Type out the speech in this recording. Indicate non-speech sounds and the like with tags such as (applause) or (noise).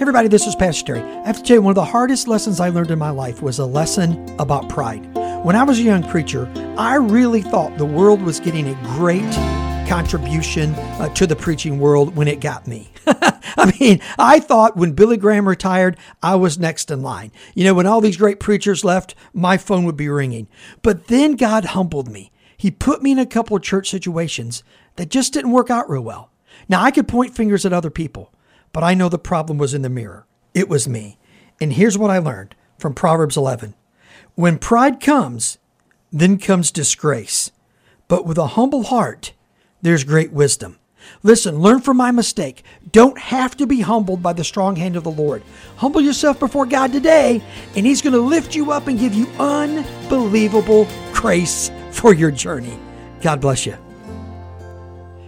everybody, this is Pastor Terry. I have to tell you, one of the hardest lessons I learned in my life was a lesson about pride. When I was a young preacher, I really thought the world was getting a great contribution uh, to the preaching world when it got me. (laughs) I mean, I thought when Billy Graham retired, I was next in line. You know, when all these great preachers left, my phone would be ringing. But then God humbled me. He put me in a couple of church situations that just didn't work out real well. Now, I could point fingers at other people, but I know the problem was in the mirror. It was me. And here's what I learned from Proverbs 11 When pride comes, then comes disgrace. But with a humble heart, there's great wisdom. Listen, learn from my mistake. Don't have to be humbled by the strong hand of the Lord. Humble yourself before God today, and He's going to lift you up and give you unbelievable grace for your journey. God bless you.